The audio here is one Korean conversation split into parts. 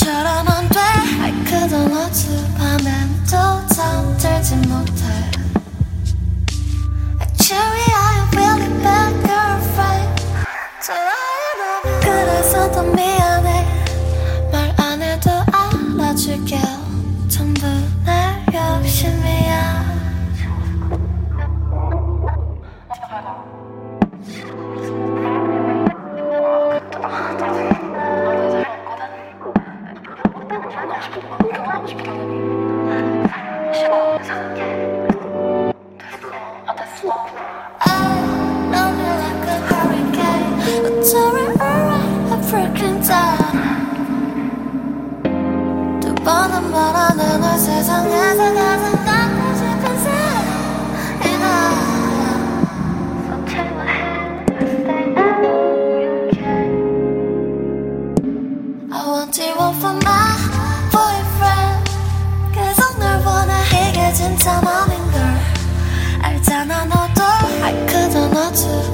너처럼 안돼. 그던 어젯밤엔 또 잠들지 못해. Actually I'm really bad girlfriend. 그래서 더 미안해. 말 안 해도 알아줄게 전부 내 욕심이야. 바라는 널 세상에서 가장 갖고 싶은 사람이나 I want you one for my boyfriend 계속 널 원해 이게 진짜 맘인 걸 알잖아 너도 I could not you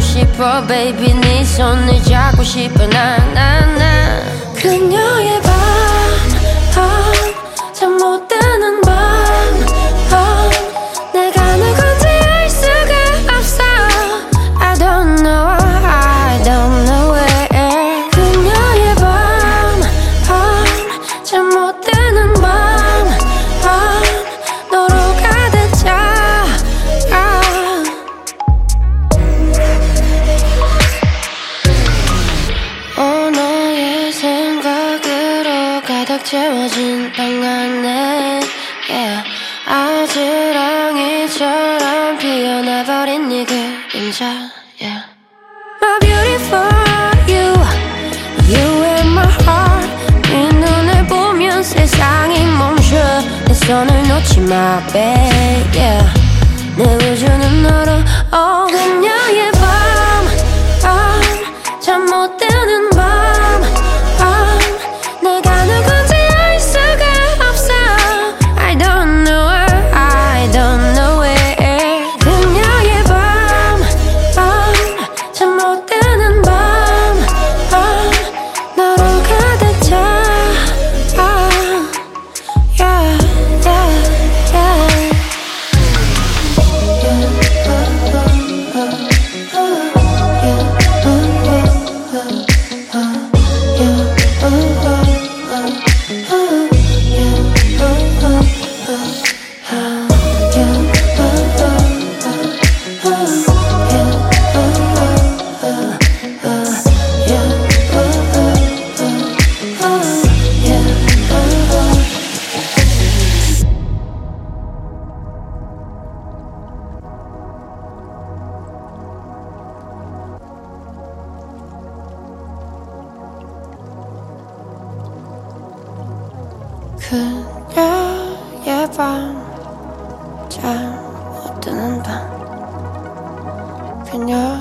싶어 baby. 네 손을 잡고 싶어. 나나나. 그녀의 bed. 그녀의 밤잠못 드는 밤. 그녀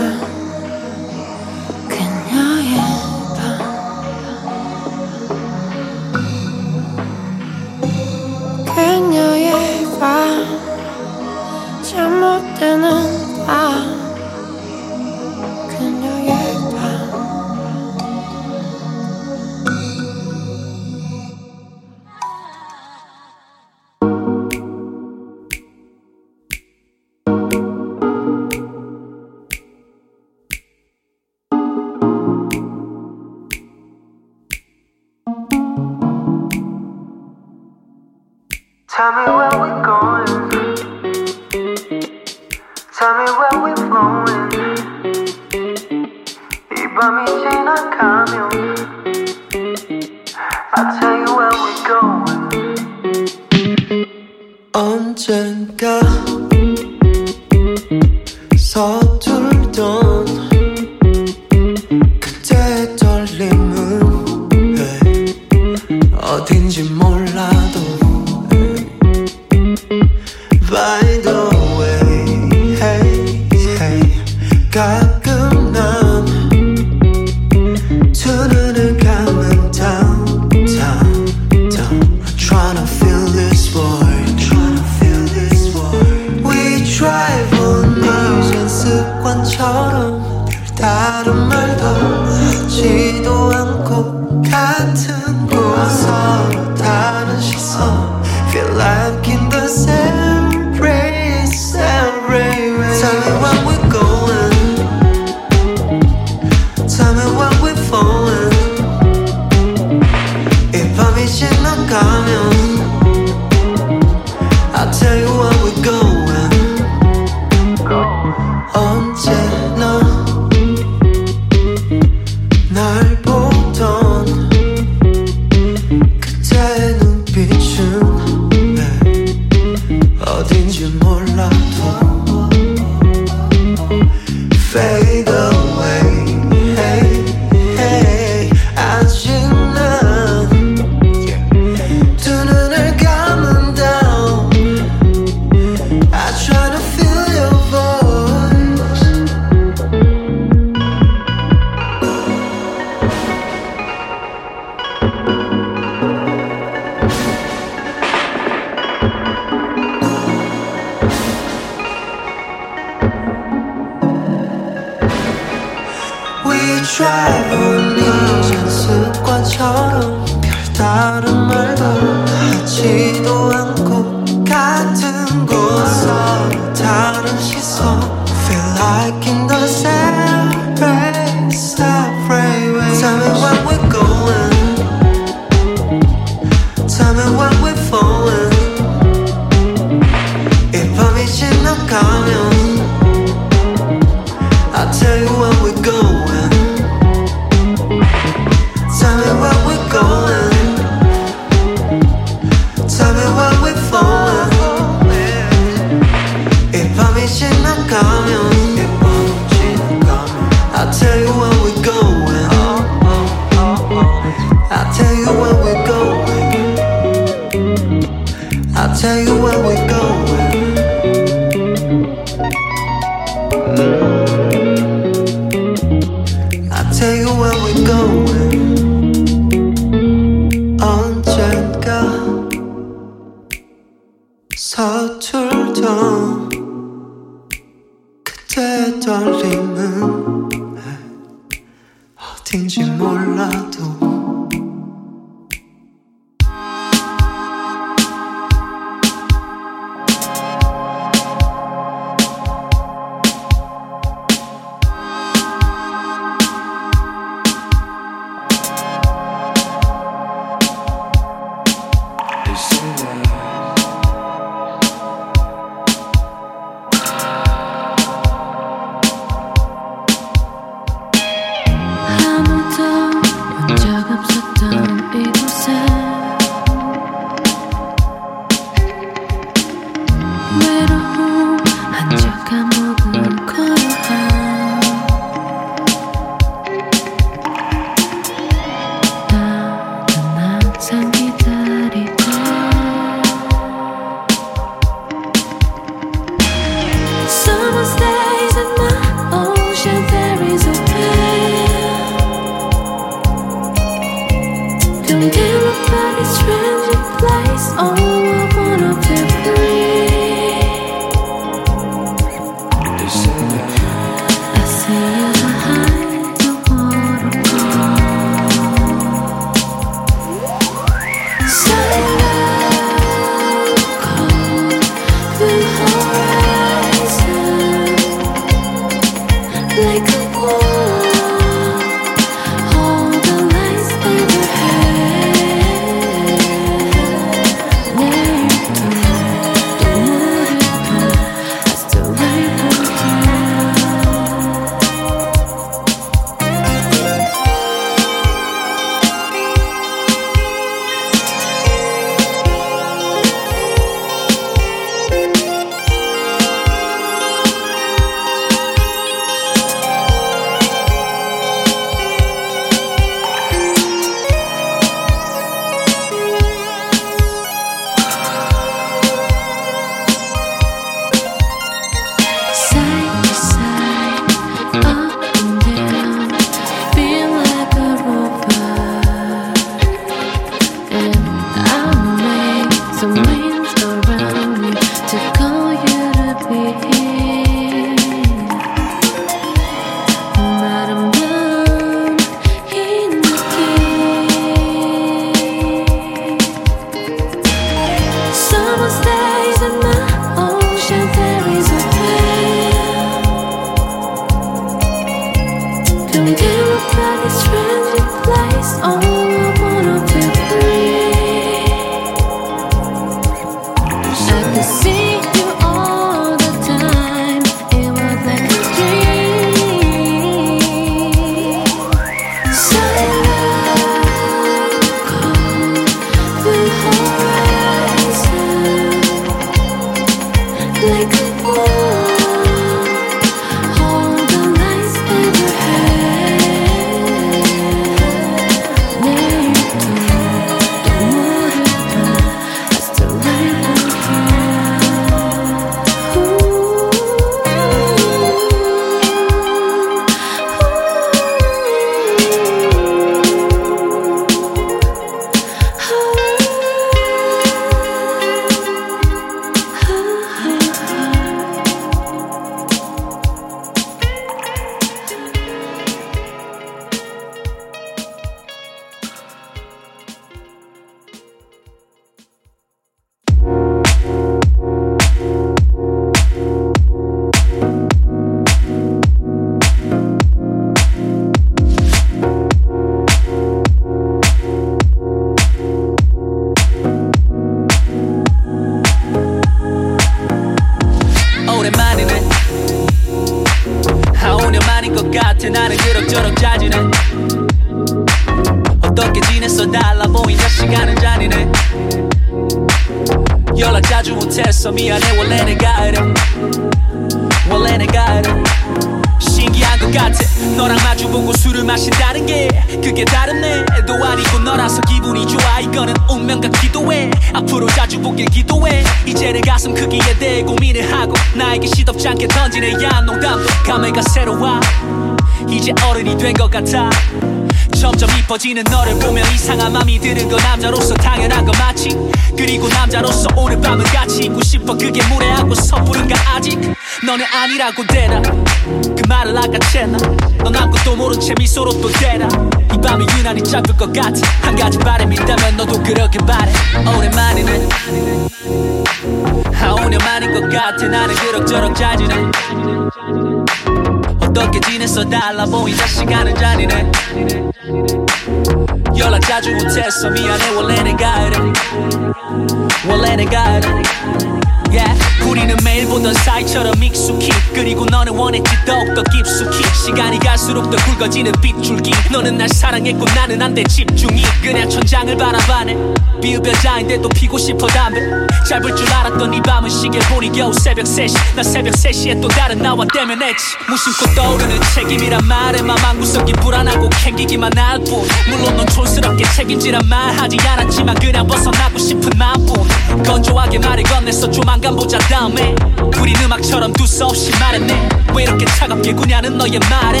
갈수록 더 굵어지는 빗줄기. 너는 날 사랑했고 나는 안 돼 집중이. 그냥 천장을 바라봐네. 비흡여자인데도 피고 싶어 담배. 짧을 줄 알았던 이 밤은 시계 보니 겨우 새벽 3시. 나 새벽 3시에 또 다른 나와 대면했지. 무심코 떠오르는 책임이란 말에 맘 한구석이 불안하고 캥기기만 할 뿐. 물론 넌 촌스럽게 책임지란 말 하지 않았지만 그냥 벗어나고 싶은 마음뿐. 건조하게 말을 건넸어 조만간 보자 다음에. 우린 음악처럼 두서없이 말했네. 왜 이렇게 차갑게 구냐는 너의 말에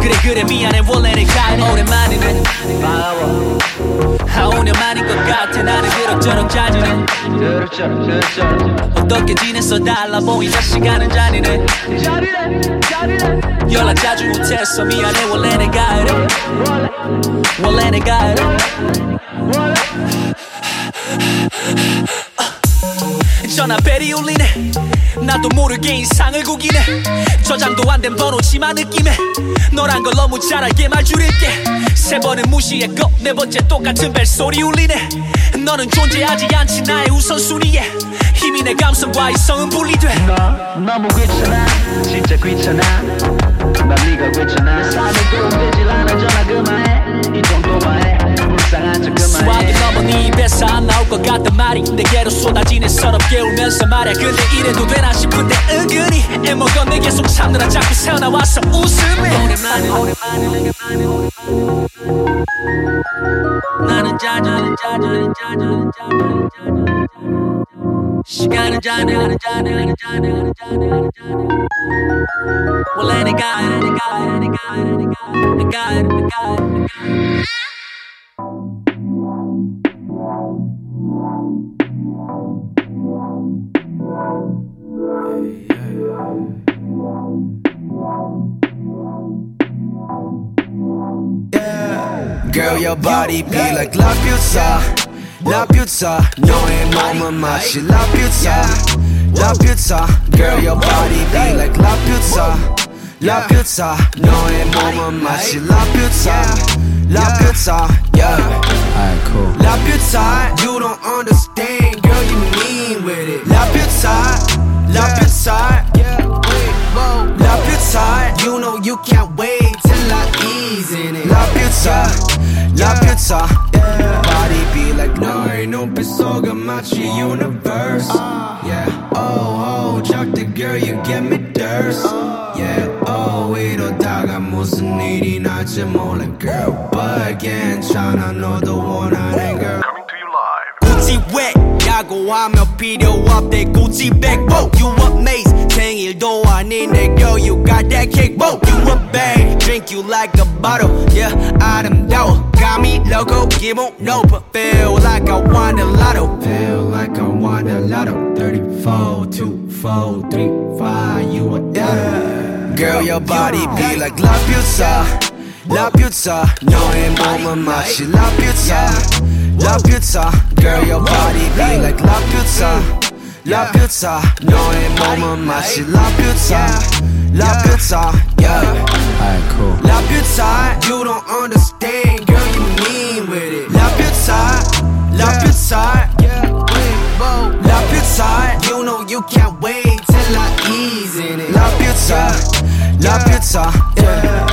그래 그래 미안해. 원래 내가 이래 오랜만이네 바워. 아 오랜만인 것 같아. 나는 그럭저럭 자지네 어떻게 지냈어? 달라 보인다 시간은 잔인해. 연락 자주 못했어. 미안해. 원래 내가 이래 원래 내가 이 래 전화벨이 울리네. 나도 모르게 인상을 구기네. 저장도 안 된 번호지만 느낌에. 너란 걸 너무 잘 알게 말 줄일게. 세 번은 무시했고 네 번째 똑같은 벨소리 울리네. 너는 존재하지 않지 나의 우선순위에. 힘이 내 감성과 이성은 분리돼. 너 너무 귀찮아. 진짜 귀찮아. 난 네가 귀찮아. 내 삶에 도움되질 않아. 전화 그만해. 이 정도만 해. 불쌍한 척 수학이 네 입에서 안 나올 것 같단 말이. 내게로 쏟아지네. 서럽게 울면서 말야 근데 이래도 되나 싶은데 은근히 애먹어. 내 계속 참느라 자꾸 새어나와서 웃음이 오랜만에 오랜만에 나는 자주 나는 자주 나는 자주 나는 자주 나는 자주 시간은 자네 하는 자네 하는 자네 하는 자네 하는 자네. 원래 내가 내가 내가 내가 내가 내가 Girl, your body be like la pizza, la pizza. No ain't no my she la pizza, la pizza. Girl, your body be like la pizza, la pizza. No ain't no my she la pizza, la pizza. Yeah. Alright, cool. La pizza, you don't understand, girl, you mean with it. La pizza, la pizza. La pizza, you know you can't wait till I ease in it. La pizza La Pizza. Yeah. Body be like 너의 눈빛 속은 마치 universe. Yeah. Oh, oh, 작다 girl, you get me thirst. Yeah. Oh, 이러다가 무슨 일이 날지 몰라, girl. But 괜찮아, 너도 원하는 girl. 굳이 왜 야구하며 필요 없대 굳이 백보 You amaze 생일도 아닌데 girl you got that kick Whoa, You a bang drink you like a bottle Yeah 아름다워 got me loco 기분 높아 Feel like I won the lotto Feel like I won the lotto 34 2 4 3 5 you a yeah. Girl your body be like La Pizza La Pizza 너의 몸은 마치 La Pizza La Pizza Girl your body be like La Pizza La Pizza 너의 몸은 마치 La Pizza La Pizza Yeah Alright cool La Pizza You don't understand Girl you mean with it La Pizza La Pizza Yeah La Pizza You know you can't wait till I ease in it La Pizza La Pizza Yeah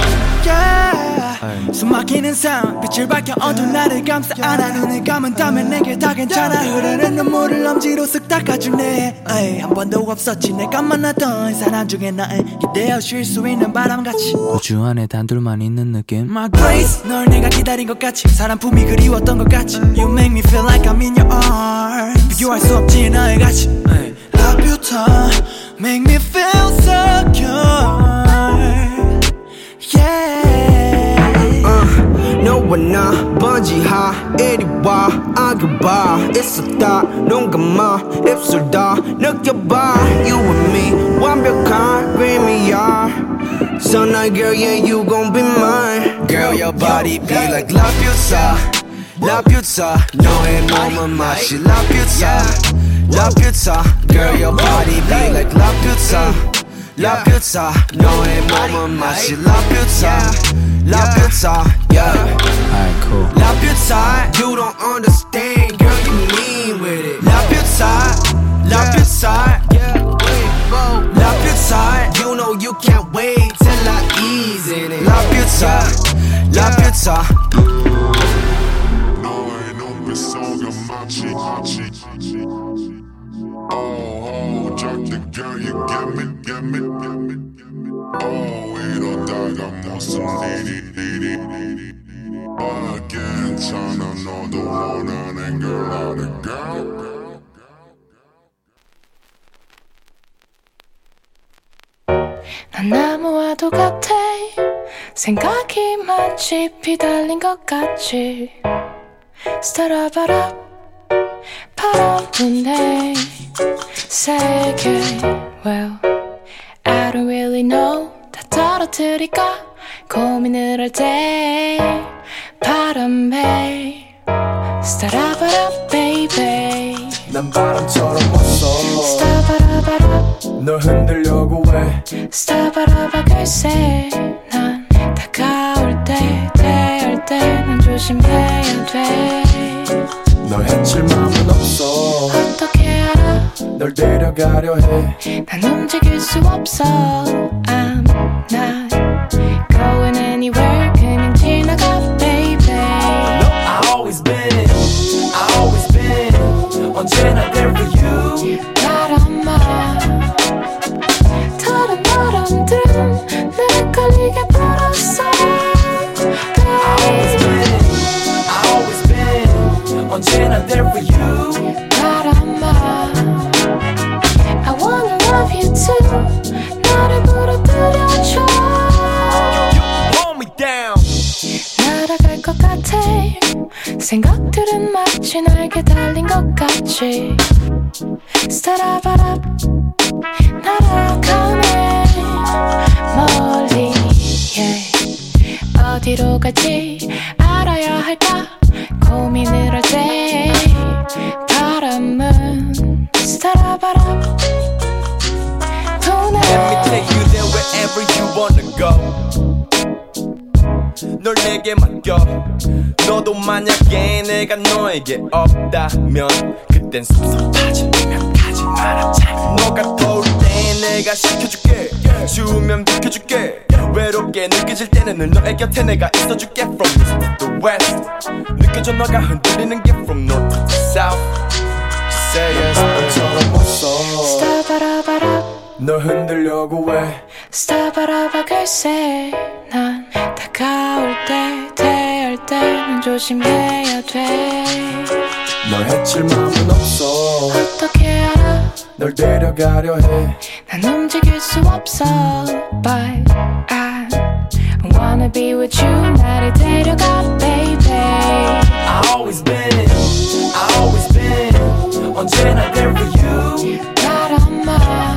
Yeah 막히는 삶 빛을 밝혀 어두운 나를 감싸. 안아 눈을 감은다면 내게 다 괜찮아. 흐르는 눈물을 엄지로 쓱 닦아주네. 에이, 한 번도 없었지. 내가 만났던 사람 중에 나의 기대어 쉴 수 있는 바람같이. 우주 안에 단둘만 있는 느낌? My grace 널 내가 기다린 것 같이. 사람 품이 그리웠던 것 같이. You make me feel like I'm in your arms. 비교할 수 없지 나의 가치. 에이, Love you time. Make me feel good. Yeah 너와 나 번지하 이리 와 아겨봐 있었다 눈 감아 입술 다 느껴봐 You and me 완벽한 dream이야 So night girl yeah you gon' be mine Girl your body be like 라퓨타 라퓨타 너의 몸은 마치 라퓨타 라퓨타 Girl your body be like 라퓨타 라퓨타 너의 몸은 마치 라퓨 타 라퓨타 yeah Alright cool 라퓨타 You don't understand girl you mean with it 라퓨타 라퓨타 라퓨타 You know you can't wait till I ease in it 라퓨타 라퓨타 너의 눈빛속에 마치 마치 Oh, oh, 작게 girl, you get me, get me, get me. Oh, 이러다가 무슨 일이, 일이. 아, 괜찮아, 너도 원하는 걸 알아, girl. 난 나무와도 같아 생각이 많지 비달린 것 같지 스타라바라 바람 부네 세계 Well I don't really know. 다 떨어뜨릴까? 고민을 할 때 바람에. 스타라바라 baby. 난 바람처럼 왔어. 스타바라바라 널 흔들려고 해. 스타바라바 글쎄. 난 다가올 때 대할 때난 조심해야 돼 널 해칠 마음은 없어 어떻게 알아 널 데려가려 해난 움직일 수 없어 I'm not going anywhere 그냥 지나가 baby I always been I always been 언제나 there for you 널 내게 맡겨. 너도 만약에 내가 너에게 없다면 그땐 섭섭하지면 가지 말았자. 너가 더울 때 내가 식혀줄게. 추우면 비켜줄게. 외롭게 느껴질 때는 늘 너의 곁에 내가 있어줄게. From east to west. 느껴져 너가 흔들리는 게 from north to south. Say yes. 왔어 스타바라바랍 널 흔들려고 해. 스타바라바 글쎄 난 다가올 때 대할 때는 조심해야 돼. 널 해칠 마음은 없어. 어떻게 알아? 널 데려가려 해. 난 움직일 수 없어. But I wanna be with you. 나를 데려가 baby. I always been I always been 언제나 there for you. 바람아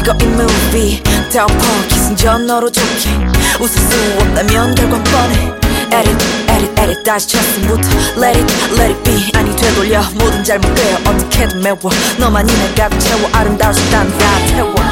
찍어 이 movie 덮어. 기승전 너로 좋게. 웃을 수 없다면 결과 뻔해. Edit edit edit. 다시 첫승부터 let it let it be. 아니 되돌려. 모든 잘못되어 어떻게든 메워. 너만이 내 값을 채워. 아름다울 수 있다는 다 태워.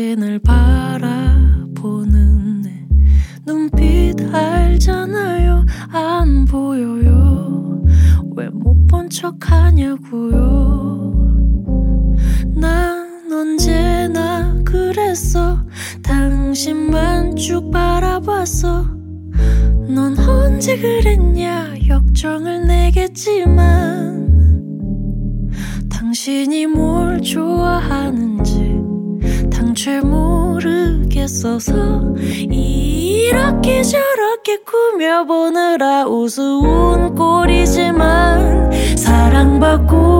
당신을 바라보는 내 눈빛 알잖아요. 안 보여요. 왜 못 본 척 하냐고요. 난 언제나 그랬어. 당신만 쭉 바라봤어. 넌 언제 그랬냐? 역정을 내 있어서 이렇게 저렇게 꾸며보느라 우스운 꼴이지만 사랑받고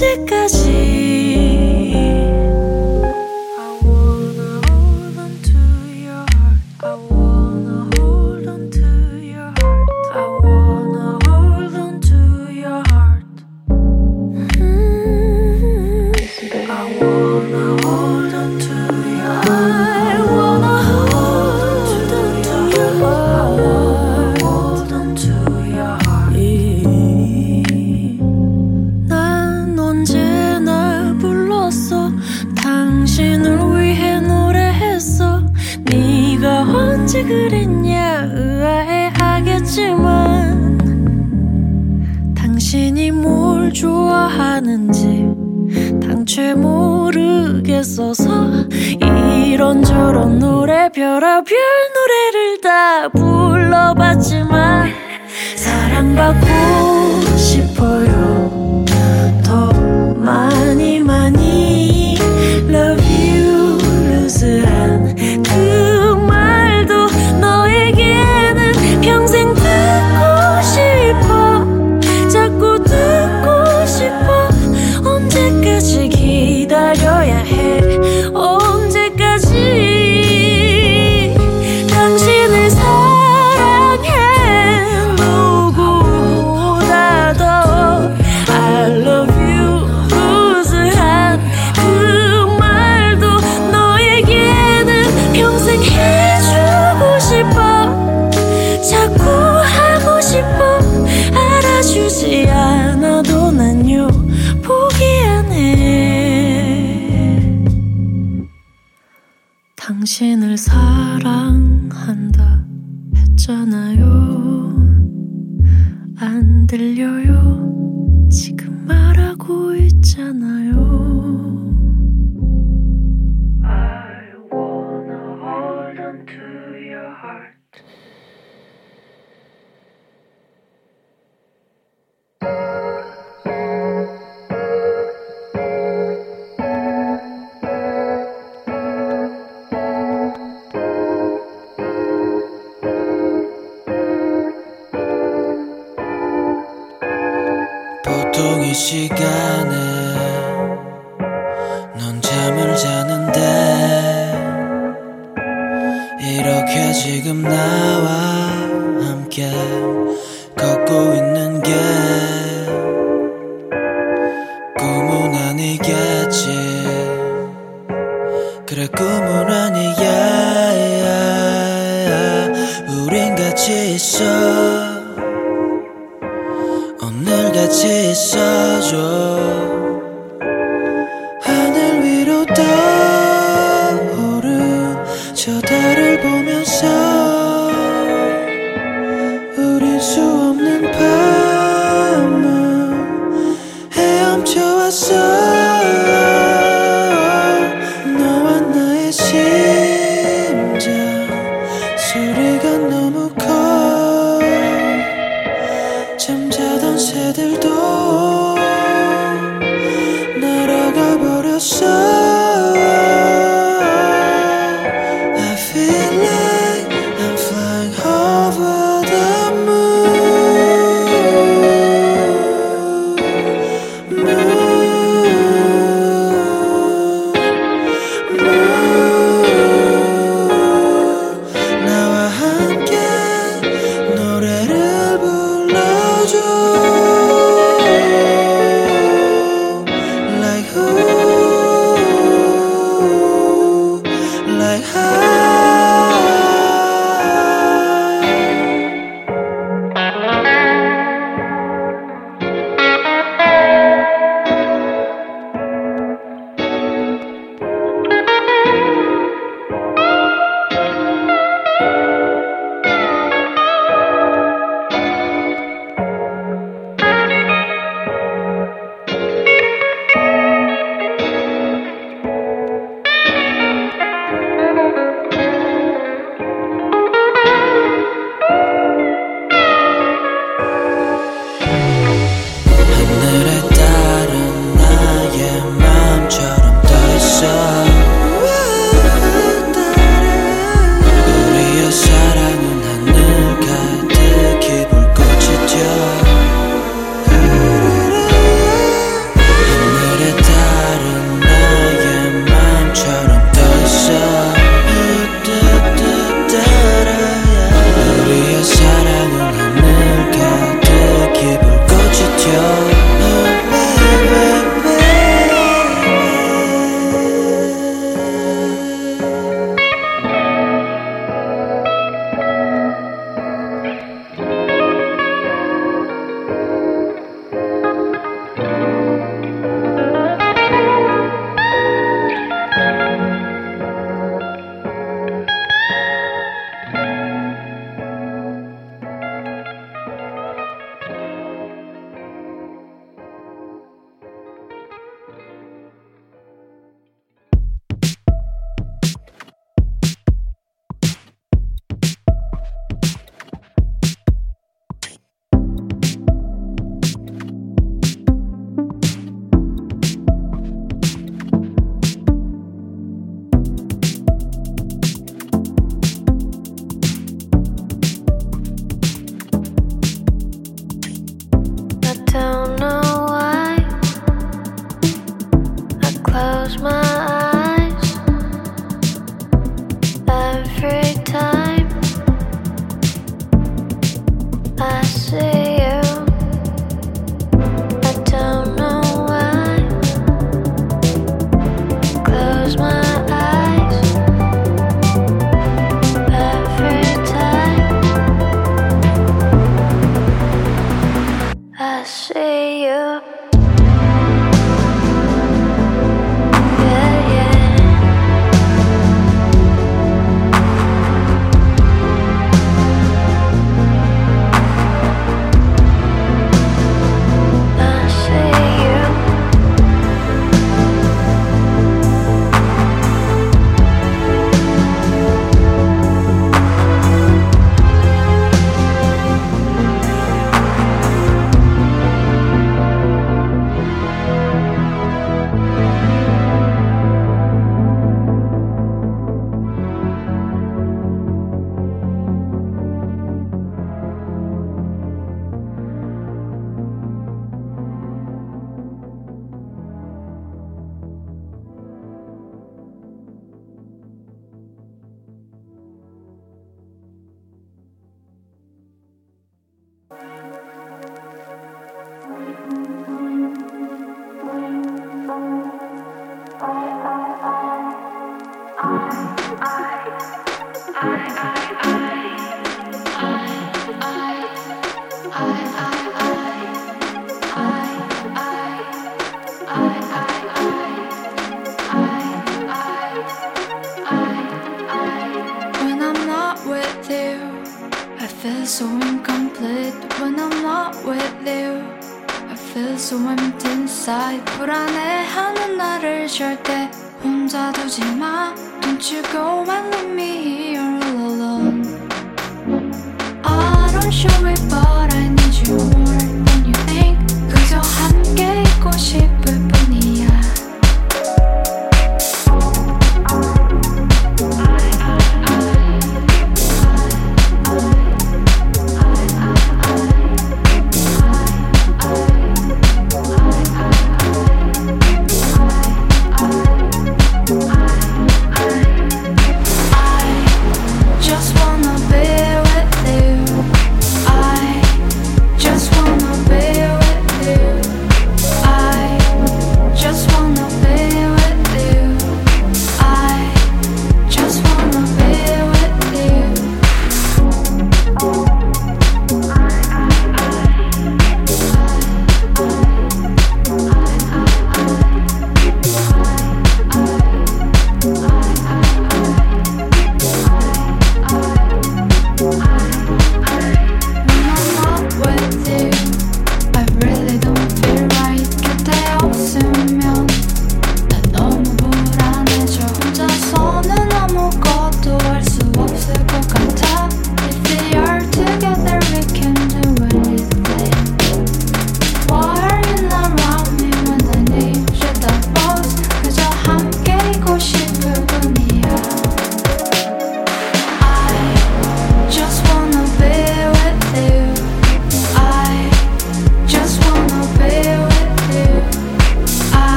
这个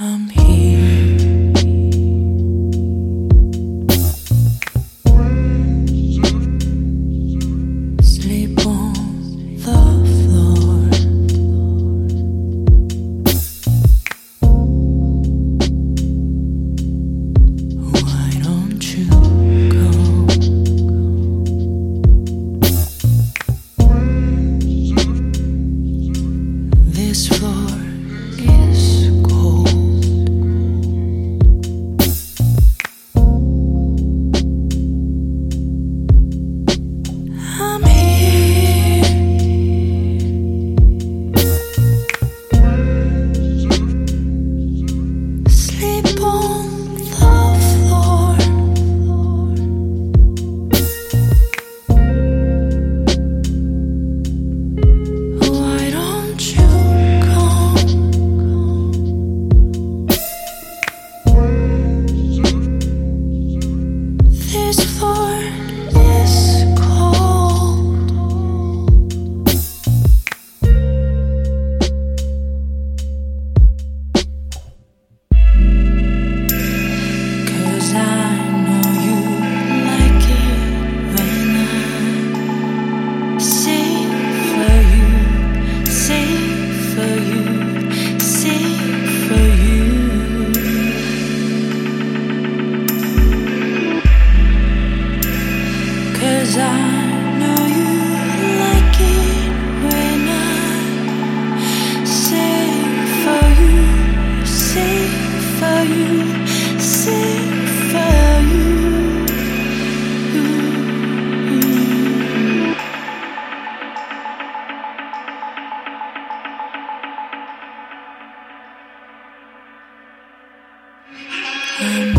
I'm here. Yeah.